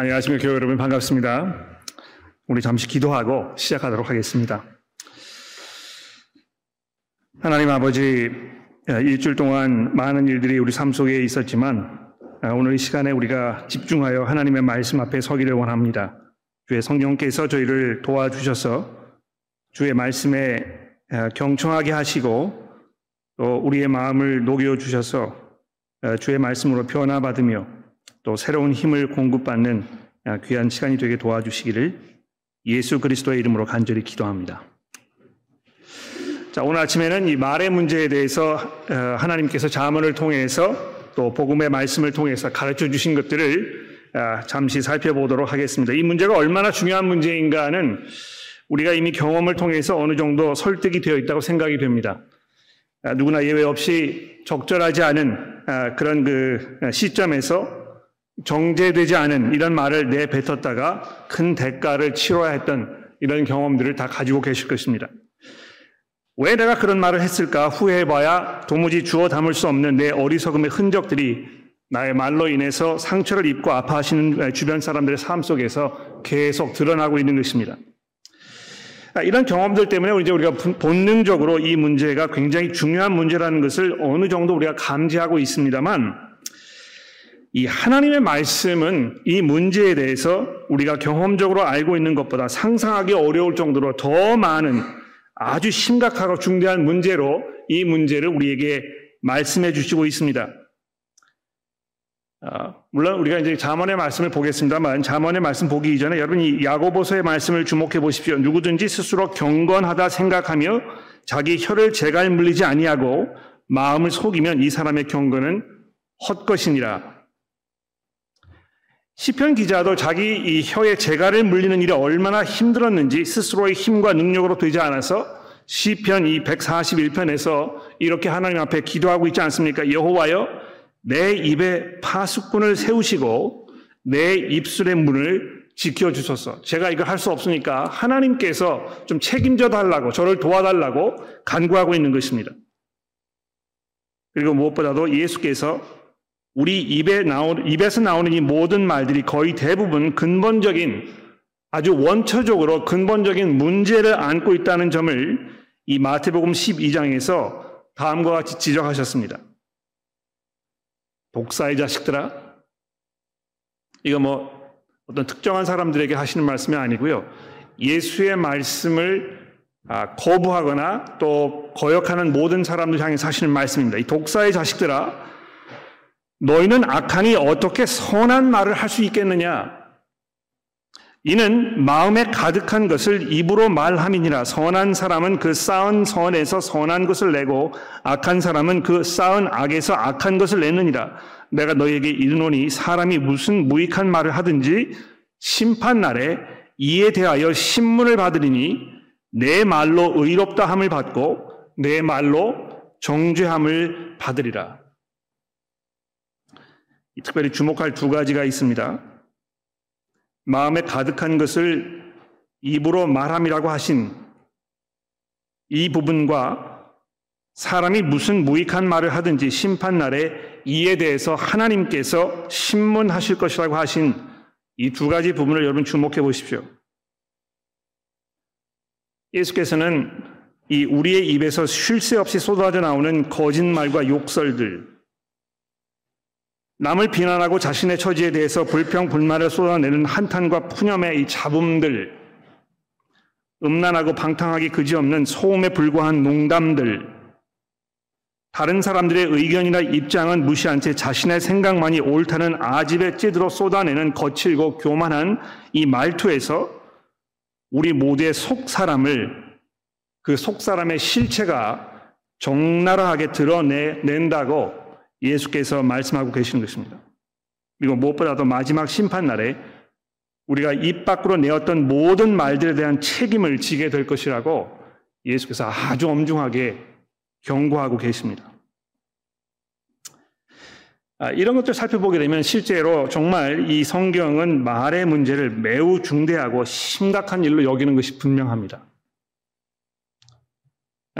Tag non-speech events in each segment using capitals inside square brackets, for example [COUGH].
안녕하십니까 교회 여러분 반갑습니다. 우리 잠시 기도하고 시작하도록 하겠습니다. 하나님 아버지 일주일 동안 많은 일들이 우리 삶 속에 있었지만 오늘 이 시간에 우리가 집중하여 하나님의 말씀 앞에 서기를 원합니다. 주의 성령께서 저희를 도와주셔서 주의 말씀에 경청하게 하시고 또 우리의 마음을 녹여 주셔서 주의 말씀으로 변화받으며 또 새로운 힘을 공급받는 귀한 시간이 되게 도와주시기를 예수 그리스도의 이름으로 간절히 기도합니다. 자, 오늘 아침에는 이 말의 문제에 대해서 어, 하나님께서 자문을 통해서 또 복음의 말씀을 통해서 가르쳐 주신 것들을 어, 잠시 살펴보도록 하겠습니다. 이 문제가 얼마나 중요한 문제인가는 우리가 이미 경험을 통해서 어느 정도 설득이 되어 있다고 생각이 됩니다. 아, 누구나 예외 없이 적절하지 않은 아, 그런 그 시점에서 정제되지 않은 이런 말을 내뱉었다가 큰 대가를 치러야 했던 이런 경험들을 다 가지고 계실 것입니다. 왜 내가 그런 말을 했을까 후회해봐야 도무지 주워 담을 수 없는 내 어리석음의 흔적들이 나의 말로 인해서 상처를 입고 아파하시는 주변 사람들의 삶 속에서 계속 드러나고 있는 것입니다. 이런 경험들 때문에 이제 우리가 본능적으로 이 문제가 굉장히 중요한 문제라는 것을 어느 정도 우리가 감지하고 있습니다만 이 하나님의 말씀은 이 문제에 대해서 우리가 경험적으로 알고 있는 것보다 상상하기 어려울 정도로 더 많은 아주 심각하고 중대한 문제로 이 문제를 우리에게 말씀해 주시고 있습니다. 아, 물론 우리가 이제 자문의 말씀을 보겠습니다만 자문의 말씀 보기 이전에 여러분 이 야고보서의 말씀을 주목해 보십시오. 누구든지 스스로 경건하다 생각하며 자기 혀를 재갈 물리지 아니하고 마음을 속이면 이 사람의 경건은 헛것이니라. 시편 기자도 자기 이 혀에 재갈을 물리는 일이 얼마나 힘들었는지 스스로의 힘과 능력으로 되지 않아서 시편 이 141편에서 이렇게 하나님 앞에 기도하고 있지 않습니까? 여호와여 내 입에 파수꾼을 세우시고 내 입술의 문을 지켜 주소서. 제가 이걸 할 수 없으니까 하나님께서 좀 책임져 달라고 저를 도와달라고 간구하고 있는 것입니다. 그리고 무엇보다도 예수께서 우리 입에 나오, 입에서 나오는 이 모든 말들이 거의 대부분 근본적인 아주 원초적으로 근본적인 문제를 안고 있다는 점을 이 마태복음 12장에서 다음과 같이 지적하셨습니다. 독사의 자식들아. 이거 뭐 어떤 특정한 사람들에게 하시는 말씀이 아니고요. 예수의 말씀을 아, 거부하거나 또 거역하는 모든 사람들 향해 사시는 말씀입니다. 이 독사의 자식들아. 너희는 악하니 어떻게 선한 말을 할 수 있겠느냐? 이는 마음에 가득한 것을 입으로 말함이니라. 선한 사람은 그 쌓은 선에서 선한 것을 내고 악한 사람은 그 쌓은 악에서 악한 것을 내느니라. 내가 너희에게 이르노니 사람이 무슨 무익한 말을 하든지 심판 날에 이에 대하여 신문을 받으리니 내 말로 의롭다 함을 받고 내 말로 정죄함을 받으리라. 특별히 주목할 두 가지가 있습니다. 마음에 가득한 것을 입으로 말함이라고 하신 이 부분과 사람이 무슨 무익한 말을 하든지 심판날에 이에 대해서 하나님께서 신문하실 것이라고 하신 이 두 가지 부분을 여러분 주목해 보십시오. 예수께서는 이 우리의 입에서 쉴 새 없이 쏟아져 나오는 거짓말과 욕설들, 남을 비난하고 자신의 처지에 대해서 불평, 불만을 쏟아내는 한탄과 푸념의 이 잡음들, 음란하고 방탕하기 그지없는 소음에 불과한 농담들, 다른 사람들의 의견이나 입장은 무시한 채 자신의 생각만이 옳다는 아집의 찌들어 쏟아내는 거칠고 교만한 이 말투에서 우리 모두의 속 사람을 그 속 사람의 실체가 적나라하게 드러낸다고 예수께서 말씀하고 계시는 것입니다. 그리고 무엇보다도 마지막 심판날에 우리가 입 밖으로 내었던 모든 말들에 대한 책임을 지게 될 것이라고 예수께서 아주 엄중하게 경고하고 계십니다. 아, 이런 것들 살펴보게 되면 실제로 정말 이 성경은 말의 문제를 매우 중대하고 심각한 일로 여기는 것이 분명합니다.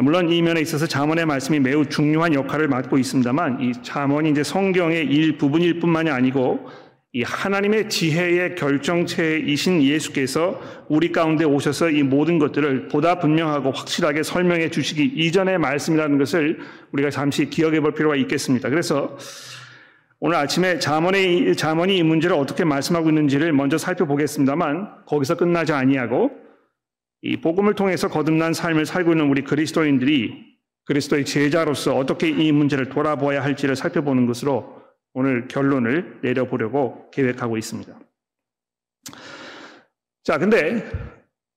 물론 이 면에 있어서 자문의 말씀이 매우 중요한 역할을 맡고 있습니다만 이 자문이 이제 성경의 일부분일 뿐만이 아니고 이 하나님의 지혜의 결정체이신 예수께서 우리 가운데 오셔서 이 모든 것들을 보다 분명하고 확실하게 설명해 주시기 이전의 말씀이라는 것을 우리가 잠시 기억해 볼 필요가 있겠습니다. 그래서 오늘 아침에 자문의 자문이 이 문제를 어떻게 말씀하고 있는지를 먼저 살펴보겠습니다만 거기서 끝나지 아니하고 이 복음을 통해서 거듭난 삶을 살고 있는 우리 그리스도인들이 그리스도의 제자로서 어떻게 이 문제를 돌아보아야 할지를 살펴보는 것으로 오늘 결론을 내려보려고 계획하고 있습니다. 자, 근데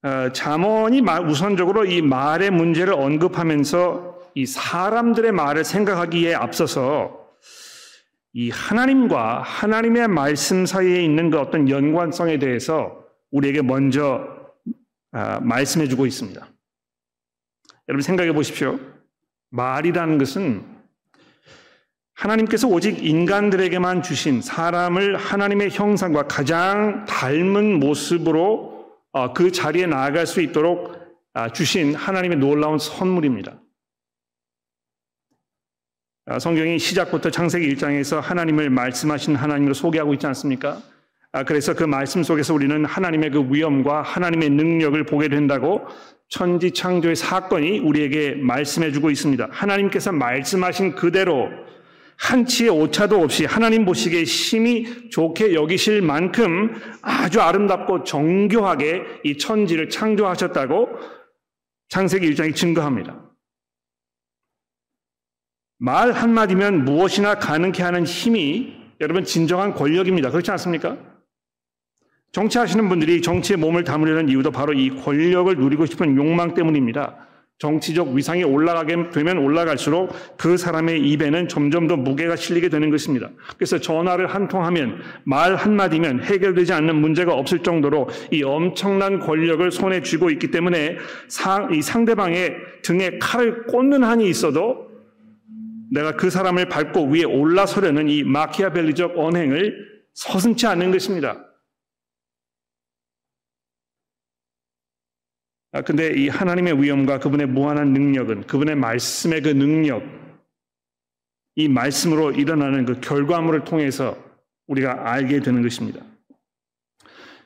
어, 잠언이 우선적으로 이 말의 문제를 언급하면서 이 사람들의 말을 생각하기에 앞서서 이 하나님과 하나님의 말씀 사이에 있는 그 어떤 연관성에 대해서 우리에게 먼저 어, 말씀해 주고 있습니다. 여러분 생각해 보십시오. 말이라는 것은 하나님께서 오직 인간들에게만 주신 사람을 하나님의 형상과 가장 닮은 모습으로 어, 그 자리에 나아갈 수 있도록 아, 주신 하나님의 놀라운 선물입니다. 아, 성경이 시작부터 창세기 1장에서 하나님을 말씀하신 하나님을 소개하고 있지 않습니까? 아, 그래서 그 말씀 속에서 우리는 하나님의 그 위엄과 하나님의 능력을 보게 된다고 천지 창조의 사건이 우리에게 말씀해 주고 있습니다. 하나님께서 말씀하신 그대로 한치의 오차도 없이 하나님 보시기에 심히 좋게 여기실 만큼 아주 아름답고 정교하게 이 천지를 창조하셨다고 창세기 1장이 증거합니다. 말 한마디면 무엇이나 가능케 하는 힘이 여러분 진정한 권력입니다. 그렇지 않습니까? 정치하시는 분들이 정치에 몸을 담으려는 이유도 바로 이 권력을 누리고 싶은 욕망 때문입니다. 정치적 위상이 올라가게 되면 올라갈수록 그 사람의 입에는 점점 더 무게가 실리게 되는 것입니다. 그래서 전화를 한 통 하면 말 한마디면 해결되지 않는 문제가 없을 정도로 이 엄청난 권력을 손에 쥐고 있기 때문에 이 상대방의 등에 칼을 꽂는 한이 있어도 내가 그 사람을 밟고 위에 올라서려는 이 마키아벨리적 언행을 서슴치 않는 것입니다. 근데 이 하나님의 위엄과 그분의 무한한 능력은 그분의 말씀의 그 능력, 이 말씀으로 일어나는 그 결과물을 통해서 우리가 알게 되는 것입니다.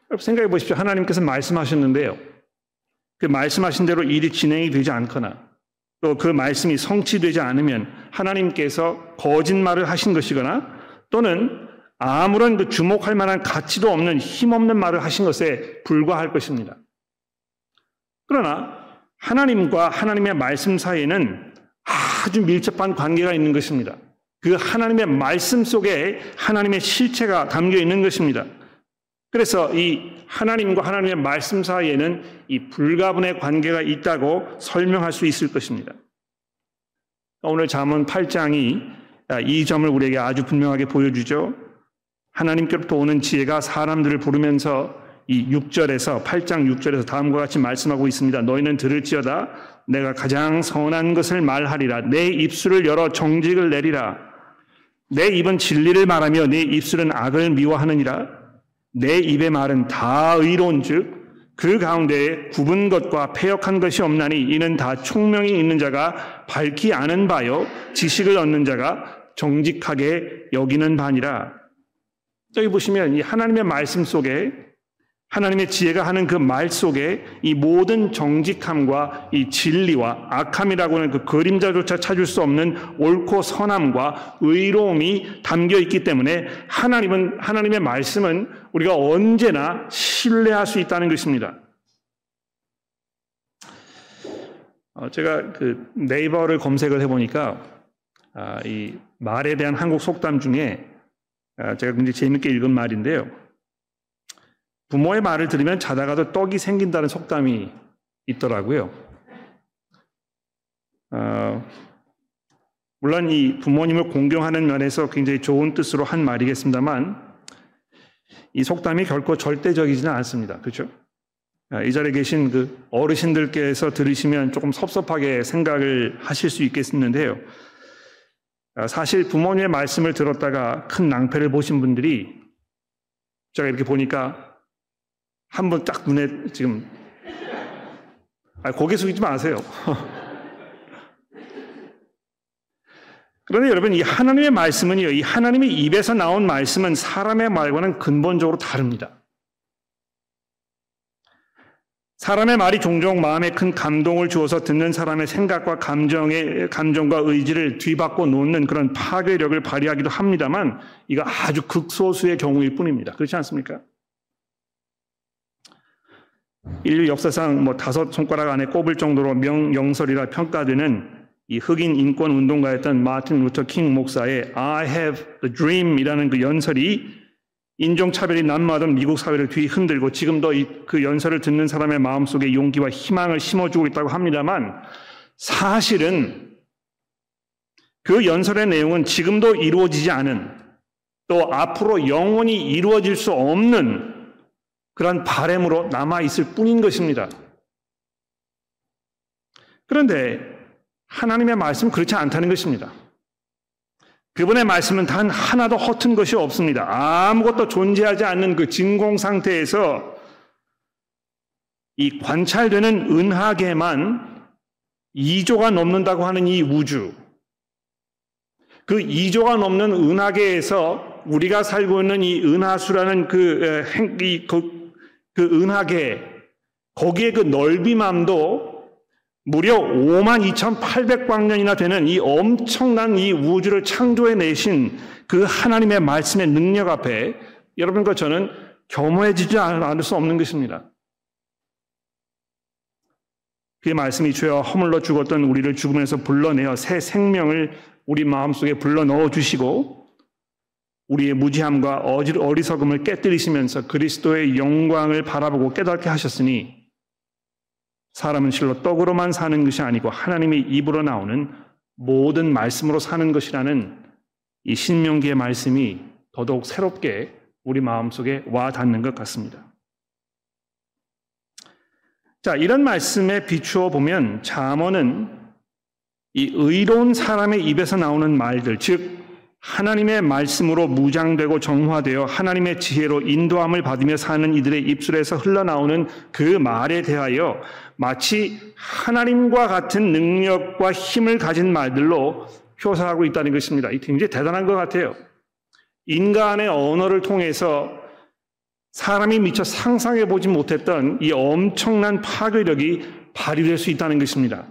여러분 생각해 보십시오. 하나님께서 말씀하셨는데요. 그 말씀하신 대로 일이 진행이 되지 않거나 또 그 말씀이 성취되지 않으면 하나님께서 거짓말을 하신 것이거나 또는 아무런 그 주목할 만한 가치도 없는 힘없는 말을 하신 것에 불과할 것입니다. 그러나 하나님과 하나님의 말씀 사이에는 아주 밀접한 관계가 있는 것입니다. 그 하나님의 말씀 속에 하나님의 실체가 담겨 있는 것입니다. 그래서 이 하나님과 하나님의 말씀 사이에는 이 불가분의 관계가 있다고 설명할 수 있을 것입니다. 오늘 잠언 8장이 이 점을 우리에게 아주 분명하게 보여주죠. 하나님께로부터 오는 지혜가 사람들을 부르면서 이 6절에서 8장 6절에서 다음과 같이 말씀하고 있습니다. 너희는 들을지어다 내가 가장 선한 것을 말하리라 내 입술을 열어 정직을 내리라 내 입은 진리를 말하며 내 입술은 악을 미워하느니라 내 입의 말은 다 의로운즉 그 가운데에 굽은 것과 폐역한 것이 없나니 이는 다 총명이 있는 자가 밝히 아는 바요 지식을 얻는 자가 정직하게 여기는 바니라. 여기 보시면 이 하나님의 말씀 속에 하나님의 지혜가 하는 그 말 속에 이 모든 정직함과 이 진리와 악함이라고 하는 그 그림자조차 찾을 수 없는 옳고 선함과 의로움이 담겨 있기 때문에 하나님은 하나님의 말씀은 우리가 언제나 신뢰할 수 있다는 것입니다. 어, 제가 그 네이버를 검색을 해보니까 아, 이 말에 대한 한국 속담 중에 아, 제가 굉장히 재밌게 읽은 말인데요. 부모의 말을 들으면 자다가도 떡이 생긴다는 속담이 있더라고요. 어, 물론 이 부모님을 공경하는 면에서 굉장히 좋은 뜻으로 한 말이겠습니다만 이 속담이 결코 절대적이지는 않습니다. 그렇죠? 아, 이 자리에 계신 그 어르신들께서 들으시면 조금 섭섭하게 생각을 하실 수 있겠는데요. 아, 사실 부모님의 말씀을 들었다가 큰 낭패를 보신 분들이 제가 이렇게 보니까 한 번 딱 눈에 지금 아, 고개 숙이지 마세요. [LAUGHS] 그런데 여러분 이 하나님의 말씀은요. 이 하나님의 입에서 나온 말씀은 사람의 말과는 근본적으로 다릅니다. 사람의 말이 종종 마음에 큰 감동을 주어서 듣는 사람의 생각과 감정의 감정과 의지를 뒤바꿔 놓는 그런 파괴력을 발휘하기도 합니다만 이거 아주 극소수의 경우일 뿐입니다. 그렇지 않습니까? 인류 역사상 뭐 다섯 손가락 안에 꼽을 정도로 명연설이라 평가되는 이 흑인 인권 운동가였던 마틴 루터 킹 목사의 I have a dream이라는 그 연설이 인종차별이 난무하던 미국 사회를 뒤흔들고 지금도 그 연설을 듣는 사람의 마음속에 용기와 희망을 심어주고 있다고 합니다만 사실은 그 연설의 내용은 지금도 이루어지지 않은 또 앞으로 영원히 이루어질 수 없는 그런 바램으로 남아 있을 뿐인 것입니다. 그런데 하나님의 말씀은 그렇지 않다는 것입니다. 그분의 말씀은 단 하나도 허튼 것이 없습니다. 아무것도 존재하지 않는 그 진공 상태에서 이 관찰되는 은하계만 2조가 넘는다고 하는 이 우주. 그 2조가 넘는 은하계에서 우리가 살고 있는 이 은하수라는 그, 이, 그, 그 은하계, 거기에 그 넓이맘도 무려 5만 2,800광년이나 되는 이 엄청난 이 우주를 창조해 내신 그 하나님의 말씀의 능력 앞에 여러분과 저는 겸허해지지 않을 수 없는 것입니다. 그의 말씀이 주여 허물러 죽었던 우리를 죽음에서 불러내어 새 생명을 우리 마음속에 불러 넣어 주시고 우리의 무지함과 어리석음을 깨뜨리시면서 그리스도의 영광을 바라보고 깨닫게 하셨으니 사람은 실로 떡으로만 사는 것이 아니고 하나님의 입으로 나오는 모든 말씀으로 사는 것이라는 이 신명기의 말씀이 더더욱 새롭게 우리 마음속에 와 닿는 것 같습니다. 자, 이런 말씀에 비추어 보면 잠언은 이 의로운 사람의 입에서 나오는 말들, 즉 하나님의 말씀으로 무장되고 정화되어 하나님의 지혜로 인도함을 받으며 사는 이들의 입술에서 흘러나오는 그 말에 대하여 마치 하나님과 같은 능력과 힘을 가진 말들로 표사하고 있다는 것입니다. 이 굉장히 대단한 것 같아요. 인간의 언어를 통해서 사람이 미처 상상해 보지 못했던 이 엄청난 파괴력이 발휘될 수 있다는 것입니다.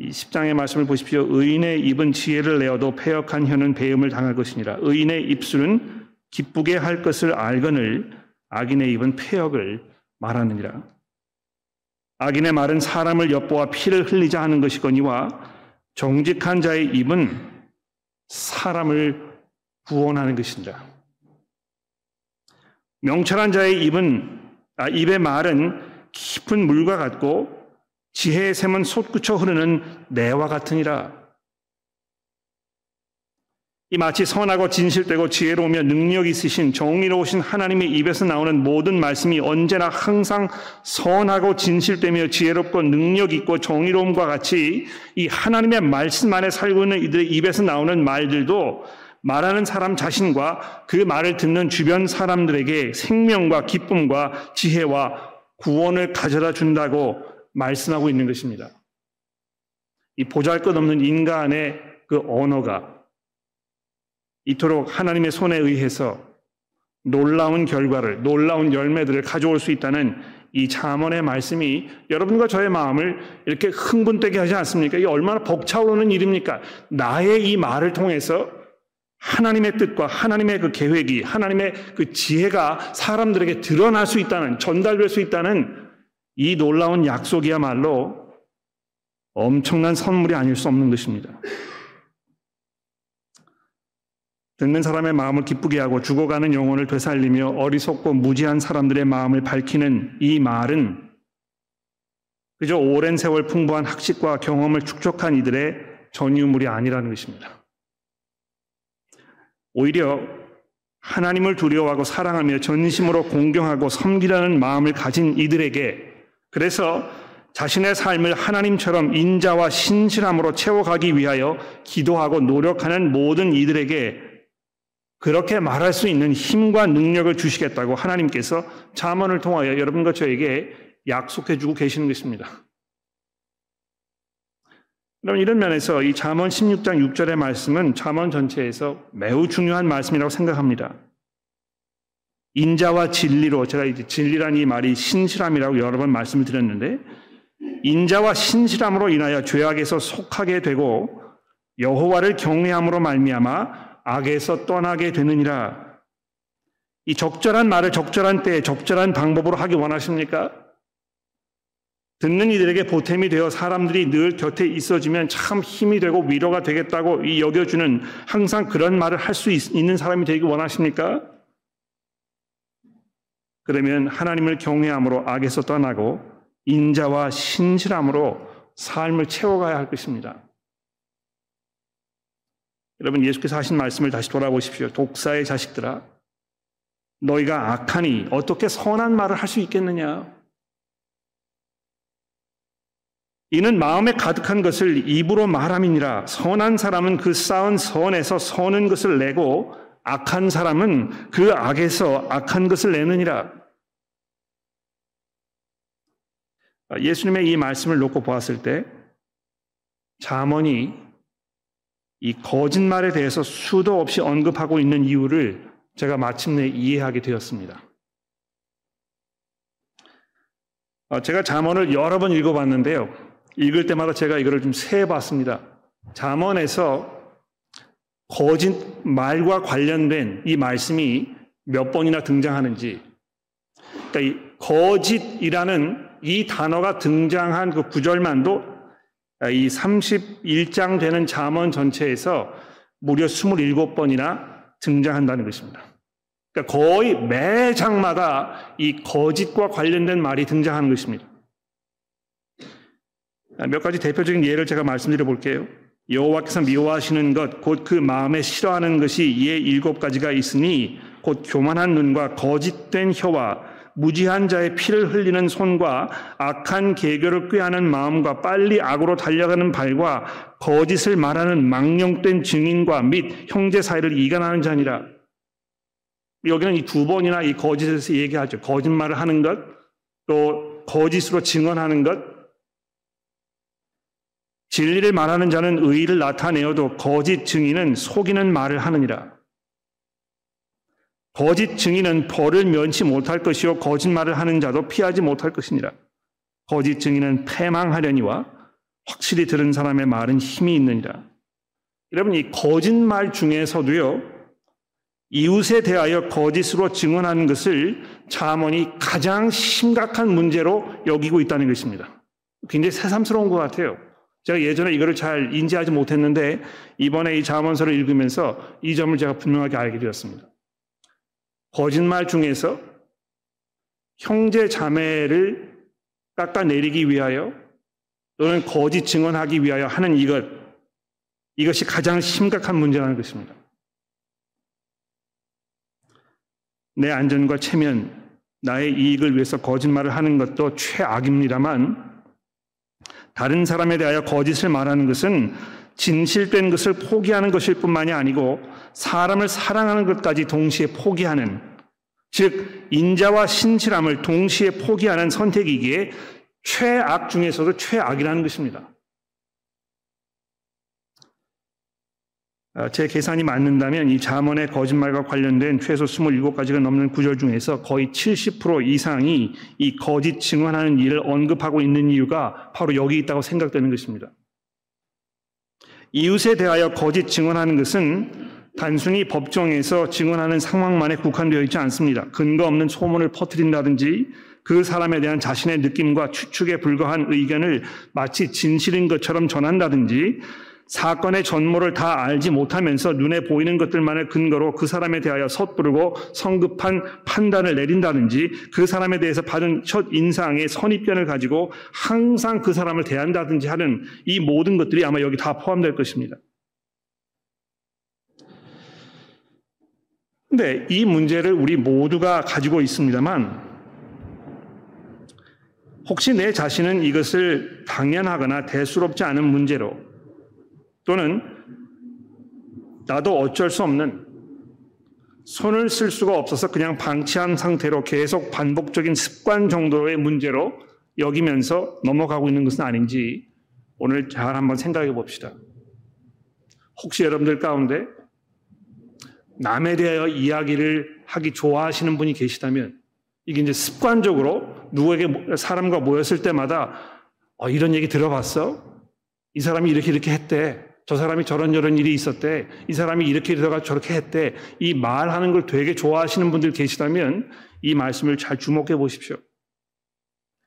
이 10장의 말씀을 보십시오. 의인의 입은 지혜를 내어도 폐역한 혀는 배음을 당할 것이니라. 의인의 입술은 기쁘게 할 것을 알거늘 악인의 입은 폐역을 말하느니라. 악인의 말은 사람을 엿보아 피를 흘리자 하는 것이거니와 정직한 자의 입은 사람을 구원하는 것이니라. 명철한 자의 입은 아, 입의 말은 깊은 물과 같고 지혜의 샘은 솟구쳐 흐르는 내와 같으니라. 이 마치 선하고 진실되고 지혜로우며 능력 있으신 정의로우신 하나님의 입에서 나오는 모든 말씀이 언제나 항상 선하고 진실되며 지혜롭고 능력 있고 정의로움과 같이 이 하나님의 말씀 안에 살고 있는 이들의 입에서 나오는 말들도 말하는 사람 자신과 그 말을 듣는 주변 사람들에게 생명과 기쁨과 지혜와 구원을 가져다 준다고 말씀하고 있는 것입니다. 이 보잘 것 없는 인간의 그 언어가 이토록 하나님의 손에 의해서 놀라운 결과를, 놀라운 열매들을 가져올 수 있다는 이 잠언의 말씀이 여러분과 저의 마음을 이렇게 흥분되게 하지 않습니까? 이게 얼마나 벅차오르는 일입니까? 나의 이 말을 통해서 하나님의 뜻과 하나님의 그 계획이, 하나님의 그 지혜가 사람들에게 드러날 수 있다는, 전달될 수 있다는 이 놀라운 약속이야말로 엄청난 선물이 아닐 수 없는 것입니다. 듣는 사람의 마음을 기쁘게 하고 죽어가는 영혼을 되살리며 어리석고 무지한 사람들의 마음을 밝히는 이 말은 그저 오랜 세월 풍부한 학식과 경험을 축적한 이들의 전유물이 아니라는 것입니다. 오히려 하나님을 두려워하고 사랑하며 전심으로 공경하고 섬기라는 마음을 가진 이들에게 그래서 자신의 삶을 하나님처럼 인자와 신실함으로 채워가기 위하여 기도하고 노력하는 모든 이들에게 그렇게 말할 수 있는 힘과 능력을 주시겠다고 하나님께서 자문을 통하여 여러분과 저에게 약속해 주고 계시는 것입니다. 그럼 이런 면에서 이 잠언 16장 6절의 말씀은 잠언 전체에서 매우 중요한 말씀이라고 생각합니다. 인자와 진리로 제가 이제 진리란 이 말이 신실함이라고 여러 번 말씀을 드렸는데 인자와 신실함으로 인하여 죄악에서 속하게 되고 여호와를 경외함으로 말미암아 악에서 떠나게 되느니라. 이 적절한 말을 적절한 때에 적절한 방법으로 하기 원하십니까? 듣는 이들에게 보탬이 되어 사람들이 늘 곁에 있어지면 참 힘이 되고 위로가 되겠다고 이 여겨주는 항상 그런 말을 할 수 있는 사람이 되기 원하십니까? 그러면 하나님을 경외함으로 악에서 떠나고 인자와 신실함으로 삶을 채워가야 할 것입니다. 여러분 예수께서 하신 말씀을 다시 돌아보십시오. 독사의 자식들아 너희가 악하니 어떻게 선한 말을 할 수 있겠느냐? 이는 마음에 가득한 것을 입으로 말함이니라. 선한 사람은 그 쌓은 선에서 선한 것을 내고 악한 사람은 그 악에서 악한 것을 내느니라. 예수님의 이 말씀을 놓고 보았을 때 자문이 이 거짓말에 대해서 수도 없이 언급하고 있는 이유를 제가 마침내 이해하게 되었습니다. 어, 제가 잠언을 여러 번 읽어봤는데요. 읽을 때마다 제가 이거를 좀 세봤습니다. 잠언에서 거짓말과 관련된 이 말씀이 몇 번이나 등장하는지, 그러니까 이 거짓이라는 이 단어가 등장한 그 구절만도 이 31장 되는 잠언 전체에서 무려 27번이나 등장한다는 것입니다. 그러니까 거의 매 장마다 이 거짓과 관련된 말이 등장하는 것입니다. 몇 가지 대표적인 예를 제가 말씀드려 볼게요. 여호와께서 미워하시는 것, 곧 그 마음에 싫어하는 것이 예 일곱 가지가 있으니 곧 교만한 눈과 거짓된 혀와 무지한 자의 피를 흘리는 손과 악한 계교를 꾀하는 마음과 빨리 악으로 달려가는 발과 거짓을 말하는 망령된 증인과 및 형제 사이를 이간하는 자니라. 여기는 이 두 번이나 이 거짓에서 얘기하죠. 거짓말을 하는 것, 또 거짓으로 증언하는 것. 진리를 말하는 자는 의를 나타내어도 거짓 증인은 속이는 말을 하느니라. 거짓 증인은 벌을 면치 못할 것이요 거짓말을 하는 자도 피하지 못할 것이니라. 거짓 증인은 패망하려니와 확실히 들은 사람의 말은 힘이 있느니라. 여러분 이 거짓말 중에서도요 이웃에 대하여 거짓으로 증언하는 것을 자문이 가장 심각한 문제로 여기고 있다는 것입니다. 굉장히 새삼스러운 것 같아요. 제가 예전에 이거를 잘 인지하지 못했는데 이번에 이 자문서를 읽으면서 이 점을 제가 분명하게 알게 되었습니다. 거짓말 중에서 형제 자매를 깎아내리기 위하여 또는 거짓 증언하기 위하여 하는 이것, 이것이 가장 심각한 문제라는 것입니다. 내 안전과 체면, 나의 이익을 위해서 거짓말을 하는 것도 최악입니다만 다른 사람에 대하여 거짓을 말하는 것은 진실된 것을 포기하는 것일 뿐만이 아니고 사람을 사랑하는 것까지 동시에 포기하는 즉 인자와 신실함을 동시에 포기하는 선택이기에 최악 중에서도 최악이라는 것입니다. 아, 제 계산이 맞는다면 이 자문의 거짓말과 관련된 최소 27가지가 넘는 구절 중에서 거의 70% 이상이 이 거짓 증언하는 일을 언급하고 있는 이유가 바로 여기 있다고 생각되는 것입니다. 이웃에 대하여 거짓 증언하는 것은 단순히 법정에서 증언하는 상황만에 국한되어 있지 않습니다. 근거 없는 소문을 퍼뜨린다든지 그 사람에 대한 자신의 느낌과 추측에 불과한 의견을 마치 진실인 것처럼 전한다든지 사건의 전모를 다 알지 못하면서 눈에 보이는 것들만을 근거로 그 사람에 대하여 섣부르고 성급한 판단을 내린다든지 그 사람에 대해서 받은 첫 인상의 선입견을 가지고 항상 그 사람을 대한다든지 하는 이 모든 것들이 아마 여기 다 포함될 것입니다. 근데 이 문제를 우리 모두가 가지고 있습니다만 혹시 내 자신은 이것을 당연하거나 대수롭지 않은 문제로 또는 나도 어쩔 수 없는 손을 쓸 수가 없어서 그냥 방치한 상태로 계속 반복적인 습관 정도의 문제로 여기면서 넘어가고 있는 것은 아닌지 오늘 잘 한번 생각해 봅시다. 혹시 여러분들 가운데 남에 대하여 이야기를 하기 좋아하시는 분이 계시다면 이게 이제 습관적으로 누구에게 사람과 모였을 때마다 어, 이런 얘기 들어봤어? 이 사람이 이렇게 이렇게 했대. 저 사람이 저런 저런 일이 있었대. 이 사람이 이렇게 이러다가 저렇게 했대. 이 말하는 걸 되게 좋아하시는 분들 계시다면 이 말씀을 잘 주목해 보십시오.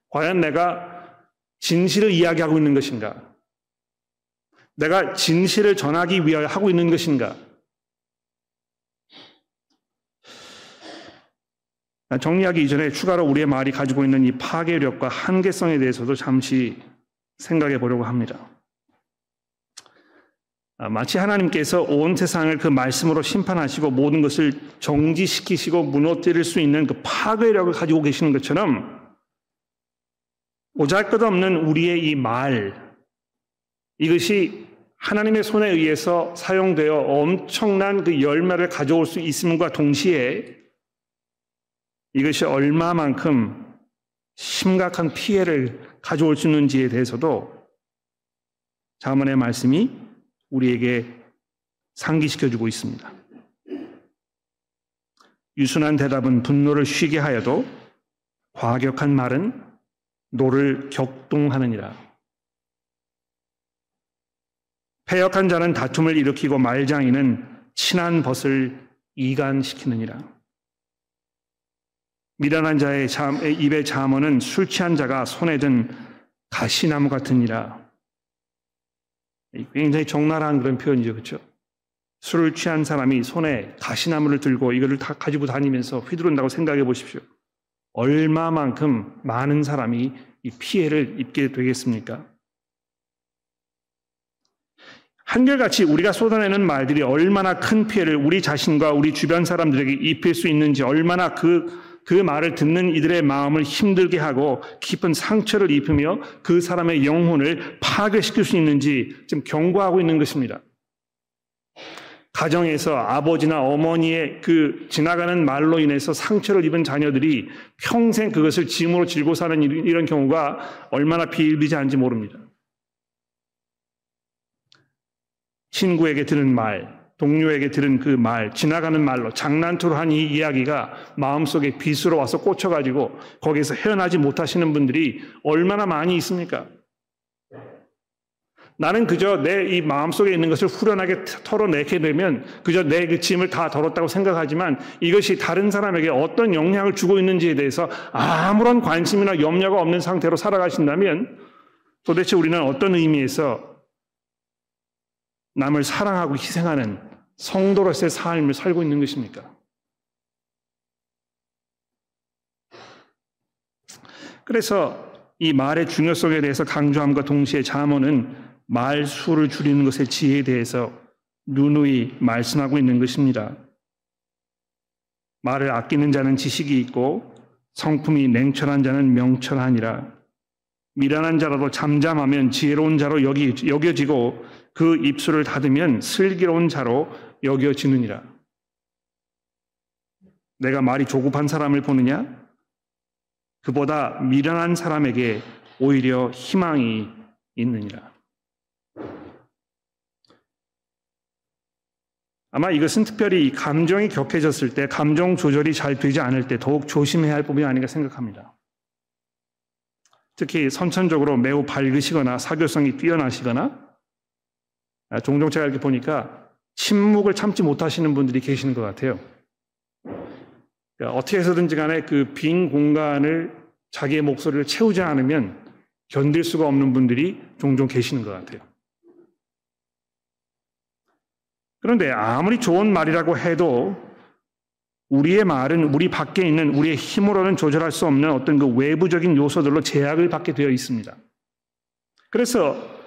과연 내가 진실을 이야기하고 있는 것인가? 내가 진실을 전하기 위하여 하고 있는 것인가? 정리하기 이전에 추가로 우리의 말이 가지고 있는 이 파괴력과 한계성에 대해서도 잠시 생각해 보려고 합니다. 아, 마치 하나님께서 온 세상을 그 말씀으로 심판하시고 모든 것을 정지시키시고 무너뜨릴 수 있는 그 파괴력을 가지고 계시는 것처럼 오잘것없는 우리의 이 말, 이것이 하나님의 손에 의해서 사용되어 엄청난 그 열매를 가져올 수 있음과 동시에 이것이 얼마만큼 심각한 피해를 가져올 수 있는지에 대해서도 자문의 말씀이 우리에게 상기시켜주고 있습니다. 유순한 대답은 분노를 쉬게 하여도 과격한 말은 노를 격동하느니라. 패역한 자는 다툼을 일으키고 말쟁이는 친한 벗을 이간시키느니라. 미련한 자의 입의 잠언은 술 취한 자가 손에 든 가시나무 같으니라. 굉장히 적나라한 그런 표현이죠. 그렇죠? 술을 취한 사람이 손에 가시나무를 들고 이거를 다 가지고 다니면서 휘두른다고 생각해 보십시오. 얼마만큼 많은 사람이 이 피해를 입게 되겠습니까? 한결같이 우리가 쏟아내는 말들이 얼마나 큰 피해를 우리 자신과 우리 주변 사람들에게 입힐 수 있는지 얼마나 그, 그 말을 듣는 이들의 마음을 힘들게 하고 깊은 상처를 입히며 그 사람의 영혼을 파괴시킬 수 있는지 지금 경고하고 있는 것입니다. 가정에서 아버지나 어머니의 그 지나가는 말로 인해서 상처를 입은 자녀들이 평생 그것을 짐으로 질고 사는 이런 경우가 얼마나 비일비재한지 모릅니다. 친구에게 들은 말, 동료에게 들은 그 말, 지나가는 말로 장난투로 한 이 이야기가 마음속에 빗으로 와서 꽂혀가지고 거기에서 헤어나지 못하시는 분들이 얼마나 많이 있습니까? 나는 그저 내 이 마음속에 있는 것을 후련하게 털어내게 되면 그저 내 그 짐을 다 덜었다고 생각하지만 이것이 다른 사람에게 어떤 영향을 주고 있는지에 대해서 아무런 관심이나 염려가 없는 상태로 살아가신다면 도대체 우리는 어떤 의미에서 남을 사랑하고 희생하는 성도로서의 삶을 살고 있는 것입니까? 그래서 이 말의 중요성에 대해서 강조함과 동시에 자문은 말 수를 줄이는 것의 지혜에 대해서 누누이 말씀하고 있는 것입니다. 말을 아끼는 자는 지식이 있고 성품이 냉철한 자는 명철하니라. 미련한 자라도 잠잠하면 지혜로운 자로 여기, 여겨지고 그 입술을 닫으면 슬기로운 자로 여겨지느니라. 내가 말이 조급한 사람을 보느냐? 그보다 미련한 사람에게 오히려 희망이 있느니라. 아마 이것은 특별히 감정이 격해졌을 때, 감정 조절이 잘 되지 않을 때 더욱 조심해야 할 부분이 아닌가 생각합니다. 특히 선천적으로 매우 밝으시거나 사교성이 뛰어나시거나 아, 종종 제가 이렇게 보니까 침묵을 참지 못하시는 분들이 계시는 것 같아요. 그러니까 어떻게 해서든지 간에 그 빈 공간을 자기의 목소리를 채우지 않으면 견딜 수가 없는 분들이 종종 계시는 것 같아요. 그런데 아무리 좋은 말이라고 해도 우리의 말은 우리 밖에 있는 우리의 힘으로는 조절할 수 없는 어떤 그 외부적인 요소들로 제약을 받게 되어 있습니다. 그래서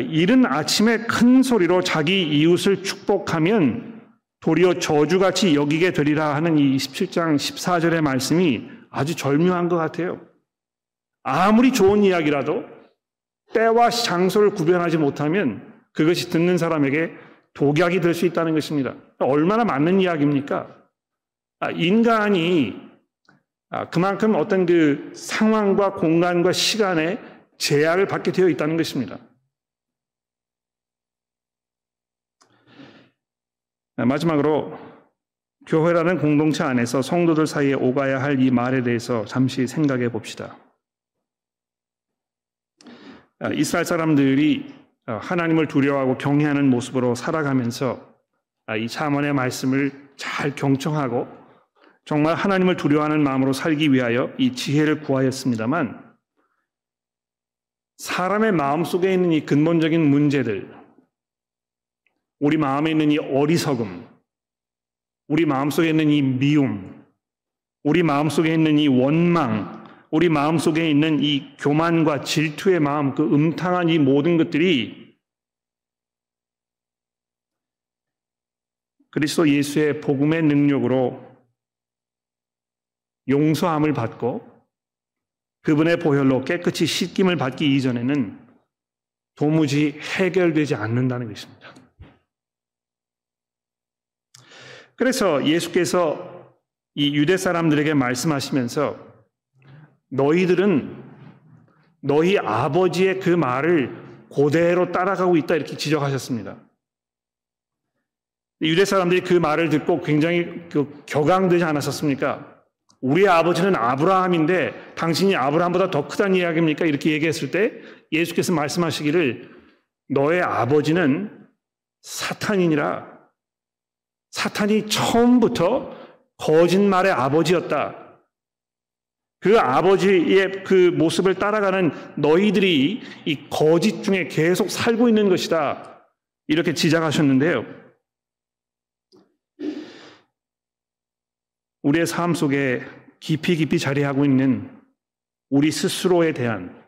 이른 아침에 큰 소리로 자기 이웃을 축복하면 도리어 저주같이 여기게 되리라 하는 이 27장 14절의 말씀이 아주 절묘한 것 같아요. 아무리 좋은 이야기라도 때와 장소를 구별하지 못하면 그것이 듣는 사람에게 독약이 될 수 있다는 것입니다. 얼마나 맞는 이야기입니까? 아, 인간이 아, 그만큼 어떤 그 상황과 공간과 시간에 제약을 받게 되어 있다는 것입니다. 마지막으로 교회라는 공동체 안에서 성도들 사이에 오가야 할 이 말에 대해서 잠시 생각해 봅시다. 아, 이스라엘 사람들이 어, 하나님을 두려워하고 경외하는 모습으로 살아가면서 아, 이 차원의 말씀을 잘 경청하고 정말 하나님을 두려워하는 마음으로 살기 위하여 이 지혜를 구하였습니다만 사람의 마음 속에 있는 이 근본적인 문제들, 우리 마음에 있는 이 어리석음, 우리 마음 속에 있는 이 미움, 우리 마음 속에 있는 이 원망, 우리 마음 속에 있는 이 교만과 질투의 마음, 그 음탕한 이 모든 것들이 그리스도 예수의 복음의 능력으로 용서함을 받고 그분의 보혈로 깨끗이 씻김을 받기 이전에는 도무지 해결되지 않는다는 것입니다. 그래서 예수께서 이 유대 사람들에게 말씀하시면서 너희들은 너희 아버지의 그 말을 고대로 따라가고 있다 이렇게 지적하셨습니다. 유대 사람들이 그 말을 듣고 굉장히 그 격앙되지 않았었습니까? 우리 아버지는 아브라함인데 당신이 아브라함보다 더 크다는 이야기입니까? 이렇게 얘기했을 때 예수께서 말씀하시기를 너의 아버지는 사탄이니라. 사탄이 처음부터 거짓말의 아버지였다. 그 아버지의 그 모습을 따라가는 너희들이 이 거짓 중에 계속 살고 있는 것이다. 이렇게 지적하셨는데요. 우리의 삶 속에 깊이 깊이 자리하고 있는 우리 스스로에 대한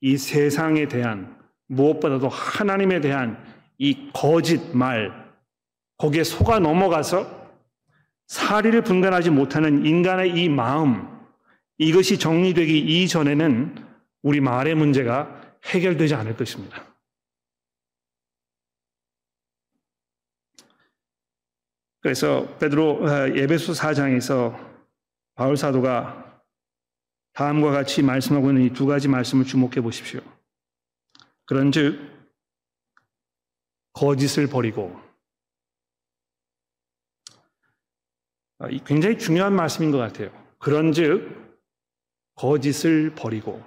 이 세상에 대한 무엇보다도 하나님에 대한 이 거짓 말, 거기에 속아 넘어가서 사리를 분간하지 못하는 인간의 이 마음, 이것이 정리되기 이전에는 우리 말의 문제가 해결되지 않을 것입니다. 그래서 베드로 어, 예배소 4장에서 바울 사도가 다음과 같이 말씀하고 있는 이 두 가지 말씀을 주목해 보십시오. 그런즉 거짓을 버리고 굉장히 중요한 말씀인 것 같아요. 그런즉 거짓을 버리고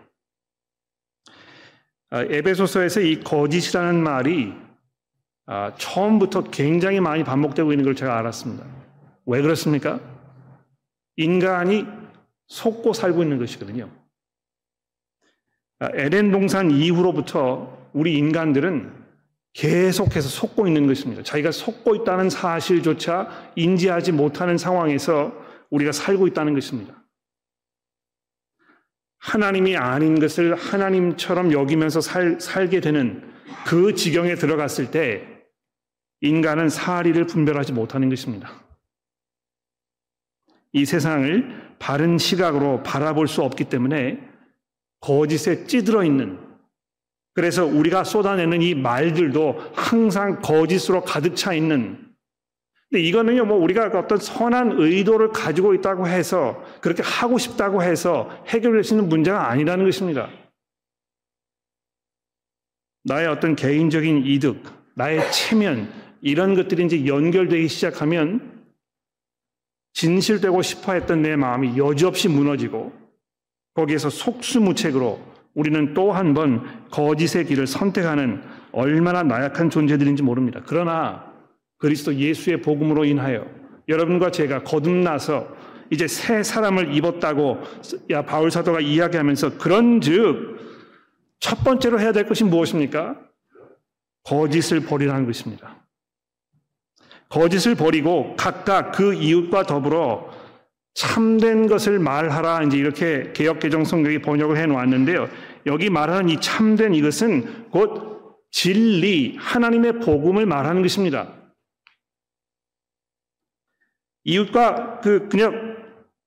아, 에베소서에서 이 거짓이라는 말이 아, 처음부터 굉장히 많이 반복되고 있는 걸 제가 알았습니다. 왜 그렇습니까? 인간이 속고 살고 있는 것이거든요. 아, 에덴 동산 이후로부터 우리 인간들은 계속해서 속고 있는 것입니다. 자기가 속고 있다는 사실조차 인지하지 못하는 상황에서 우리가 살고 있다는 것입니다. 하나님이 아닌 것을 하나님처럼 여기면서 살, 살게 되는 그 지경에 들어갔을 때 인간은 사리를 분별하지 못하는 것입니다. 이 세상을 바른 시각으로 바라볼 수 없기 때문에 거짓에 찌들어 있는 그래서 우리가 쏟아내는 이 말들도 항상 거짓으로 가득 차 있는 근데 이거는요, 뭐 우리가 어떤 선한 의도를 가지고 있다고 해서 그렇게 하고 싶다고 해서 해결될 수 있는 문제가 아니라는 것입니다. 나의 어떤 개인적인 이득, 나의 체면, 이런 것들이 이제 연결되기 시작하면 진실되고 싶어 했던 내 마음이 여지없이 무너지고 거기에서 속수무책으로 우리는 또 한 번 거짓의 길을 선택하는 얼마나 나약한 존재들인지 모릅니다. 그러나 그리스도 예수의 복음으로 인하여 여러분과 제가 거듭나서 이제 새 사람을 입었다고 야 바울 사도가 이야기하면서 그런즉 첫 번째로 해야 될 것이 무엇입니까? 거짓을 버리라는 것입니다. 거짓을 버리고 각각 그 이웃과 더불어 참된 것을 말하라 이제 이렇게 개혁 개정 성경이 번역을 해 놓았는데요. 여기 말하는 이 참된 이것은 곧 진리 하나님의 복음을 말하는 것입니다. 이웃과 그 그냥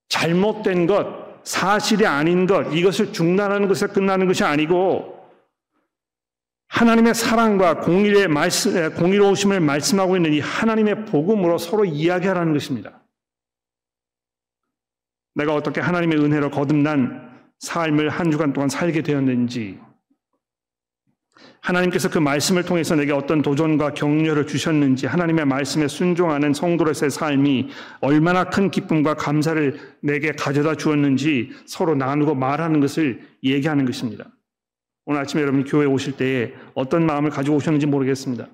잘못된 것, 사실이 아닌 것, 이것을 중단하는 것에 끝나는 것이 아니고 하나님의 사랑과 공의의 말씀, 공의로우심을 말씀하고 있는 이 하나님의 복음으로 서로 이야기하라는 것입니다. 내가 어떻게 하나님의 은혜로 거듭난 삶을 한 주간 동안 살게 되었는지, 하나님께서 그 말씀을 통해서 내게 어떤 도전과 격려를 주셨는지 하나님의 말씀에 순종하는 성도로서의 삶이 얼마나 큰 기쁨과 감사를 내게 가져다 주었는지 서로 나누고 말하는 것을 얘기하는 것입니다. 오늘 아침에 여러분 교회 오실 때에 어떤 마음을 가지고 오셨는지 모르겠습니다.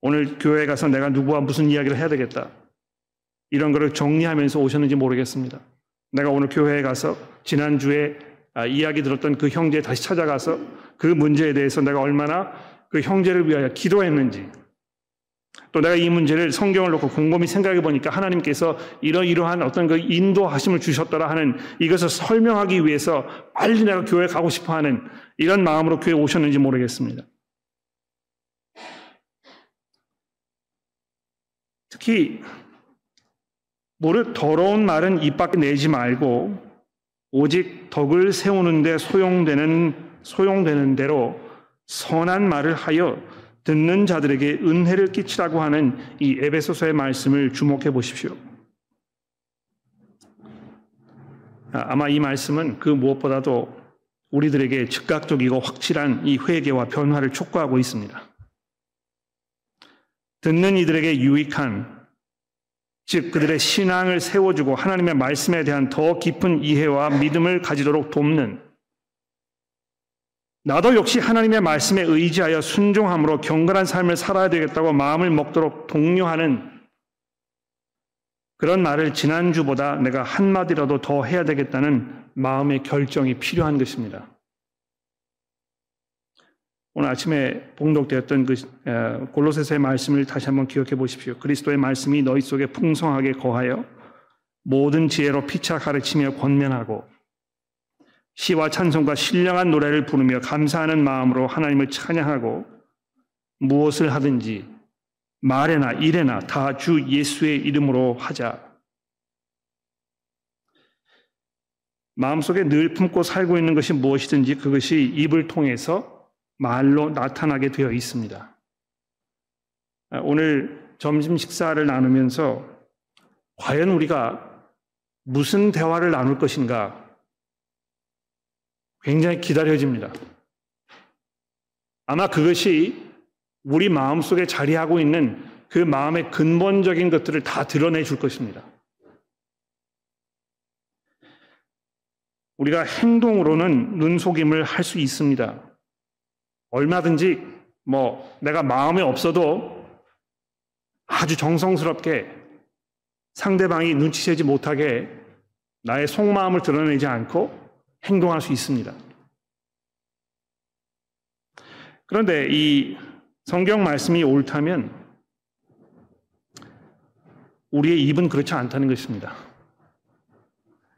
오늘 교회에 가서 내가 누구와 무슨 이야기를 해야 되겠다. 이런 거를 정리하면서 오셨는지 모르겠습니다. 내가 오늘 교회에 가서 지난주에 아, 이야기 들었던 그 형제 다시 찾아가서 그 문제에 대해서 내가 얼마나 그 형제를 위하여 기도했는지 또 내가 이 문제를 성경을 놓고 곰곰이 생각해 보니까 하나님께서 이러이러한 어떤 그 인도하심을 주셨더라 하는 이것을 설명하기 위해서 빨리 내가 교회 가고 싶어 하는 이런 마음으로 교회 오셨는지 모르겠습니다. 특히 모르 더러운 말은 입 밖에 내지 말고 오직 덕을 세우는데 소용되는 소용되는 대로 선한 말을 하여 듣는 자들에게 은혜를 끼치라고 하는 이 에베소서의 말씀을 주목해 보십시오. 아, 아마 이 말씀은 그 무엇보다도 우리들에게 즉각적이고 확실한 이 회개와 변화를 촉구하고 있습니다. 듣는 이들에게 유익한 즉 그들의 신앙을 세워주고 하나님의 말씀에 대한 더 깊은 이해와 믿음을 가지도록 돕는 나도 역시 하나님의 말씀에 의지하여 순종함으로 경건한 삶을 살아야 되겠다고 마음을 먹도록 독려하는 그런 말을 지난주보다 내가 한마디라도 더 해야 되겠다는 마음의 결정이 필요한 것입니다. 오늘 아침에 봉독되었던 그 골로새서의 말씀을 다시 한번 기억해 보십시오. 그리스도의 말씀이 너희 속에 풍성하게 거하여 모든 지혜로 피차 가르치며 권면하고 시와 찬송과 신령한 노래를 부르며 감사하는 마음으로 하나님을 찬양하고 무엇을 하든지 말에나 일에나 다 주 예수의 이름으로 하자. 마음속에 늘 품고 살고 있는 것이 무엇이든지 그것이 입을 통해서 말로 나타나게 되어 있습니다. 아, 오늘 점심 식사를 나누면서 과연 우리가 무슨 대화를 나눌 것인가 굉장히 기다려집니다. 아마 그것이 우리 마음속에 자리하고 있는 그 마음의 근본적인 것들을 다 드러내 줄 것입니다. 우리가 행동으로는 눈속임을 할 수 있습니다. 얼마든지 뭐 내가 마음에 없어도 아주 정성스럽게 상대방이 눈치채지 못하게 나의 속마음을 드러내지 않고 행동할 수 있습니다. 그런데 이 성경 말씀이 옳다면 우리의 입은 그렇지 않다는 것입니다.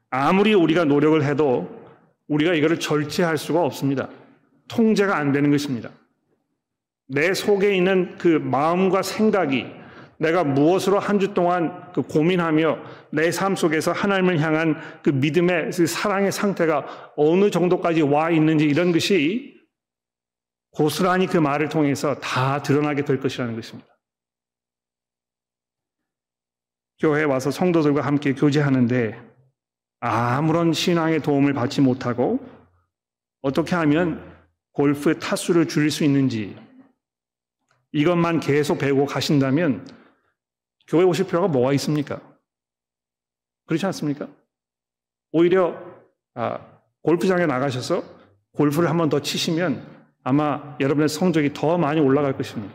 아무리 우리가 노력을 해도 우리가 이거를 절제할 수가 없습니다. 통제가 안 되는 것입니다. 내 속에 있는 그 마음과 생각이 내가 무엇으로 한 주 동안 그 고민하며 내 삶 속에서 하나님을 향한 그 믿음의 그 사랑의 상태가 어느 정도까지 와 있는지 이런 것이 고스란히 그 말을 통해서 다 드러나게 될 것이라는 것입니다. 교회에 와서 성도들과 함께 교제하는데 아무런 신앙의 도움을 받지 못하고 어떻게 하면 골프 타수를 줄일 수 있는지 이것만 계속 배우고 가신다면 교회 오실 필요가 뭐가 있습니까? 그렇지 않습니까? 오히려 아, 골프장에 나가셔서 골프를 한 번 더 치시면 아마 여러분의 성적이 더 많이 올라갈 것입니다.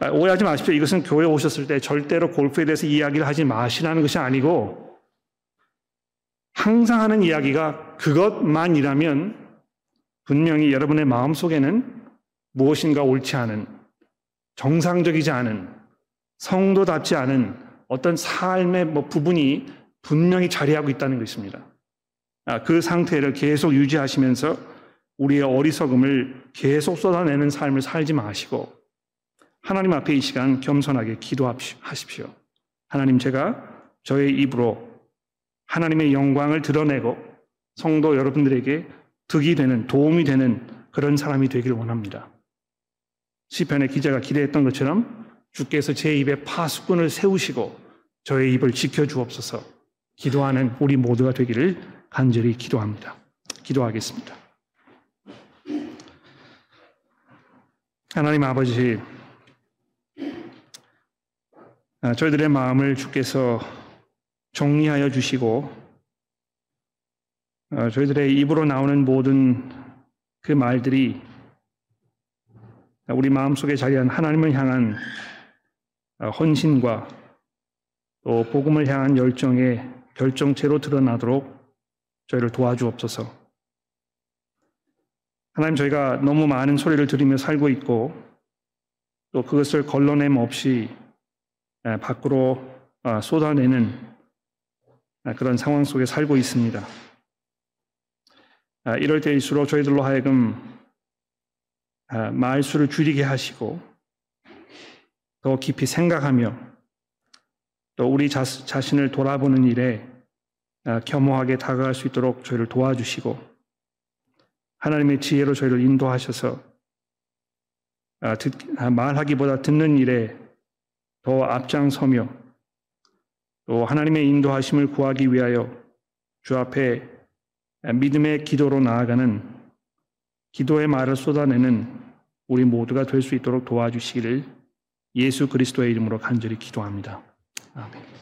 아, 오해하지 마십시오. 이것은 교회 오셨을 때 절대로 골프에 대해서 이야기를 하지 마시라는 것이 아니고 항상 하는 이야기가 그것만이라면 분명히 여러분의 마음 속에는 무엇인가 옳지 않은, 정상적이지 않은, 성도답지 않은 어떤 삶의 뭐 부분이 분명히 자리하고 있다는 것입니다. 아, 그 상태를 계속 유지하시면서 우리의 어리석음을 계속 쏟아내는 삶을 살지 마시고 하나님 앞에 이 시간 겸손하게 기도하십시오. 하나님 제가 저의 입으로 하나님의 영광을 드러내고 성도 여러분들에게 득이 되는 도움이 되는 그런 사람이 되기를 원합니다. 시편의 기자가 기대했던 것처럼 주께서 제 입에 파수꾼을 세우시고 저의 입을 지켜 주옵소서. 기도하는 우리 모두가 되기를 간절히 기도합니다. 기도하겠습니다. 하나님 아버지, 아, 저희들의 마음을 주께서 정리하여 주시고, 어, 저희들의 입으로 나오는 모든 그 말들이 우리 마음속에 자리한 하나님을 향한 어, 헌신과 또 복음을 향한 열정의 결정체로 드러나도록 저희를 도와주옵소서. 하나님 저희가 너무 많은 소리를 들으며 살고 있고 또 그것을 걸러냄 없이 밖으로 아, 쏟아내는 아, 그런 상황 속에 살고 있습니다. 아, 이럴 때일수록 저희들로 하여금 말수를 줄이게 하시고 더 깊이 생각하며 또 우리 자신을 돌아보는 일에 겸허하게 다가갈 수 있도록 저희를 도와주시고 하나님의 지혜로 저희를 인도하셔서 아, 듣, 아, 말하기보다 듣는 일에 더 앞장서며 또 하나님의 인도하심을 구하기 위하여 주 앞에 믿음의 기도로 나아가는 기도의 말을 쏟아내는 우리 모두가 될 수 있도록 도와주시기를 예수 그리스도의 이름으로 간절히 기도합니다. 아멘.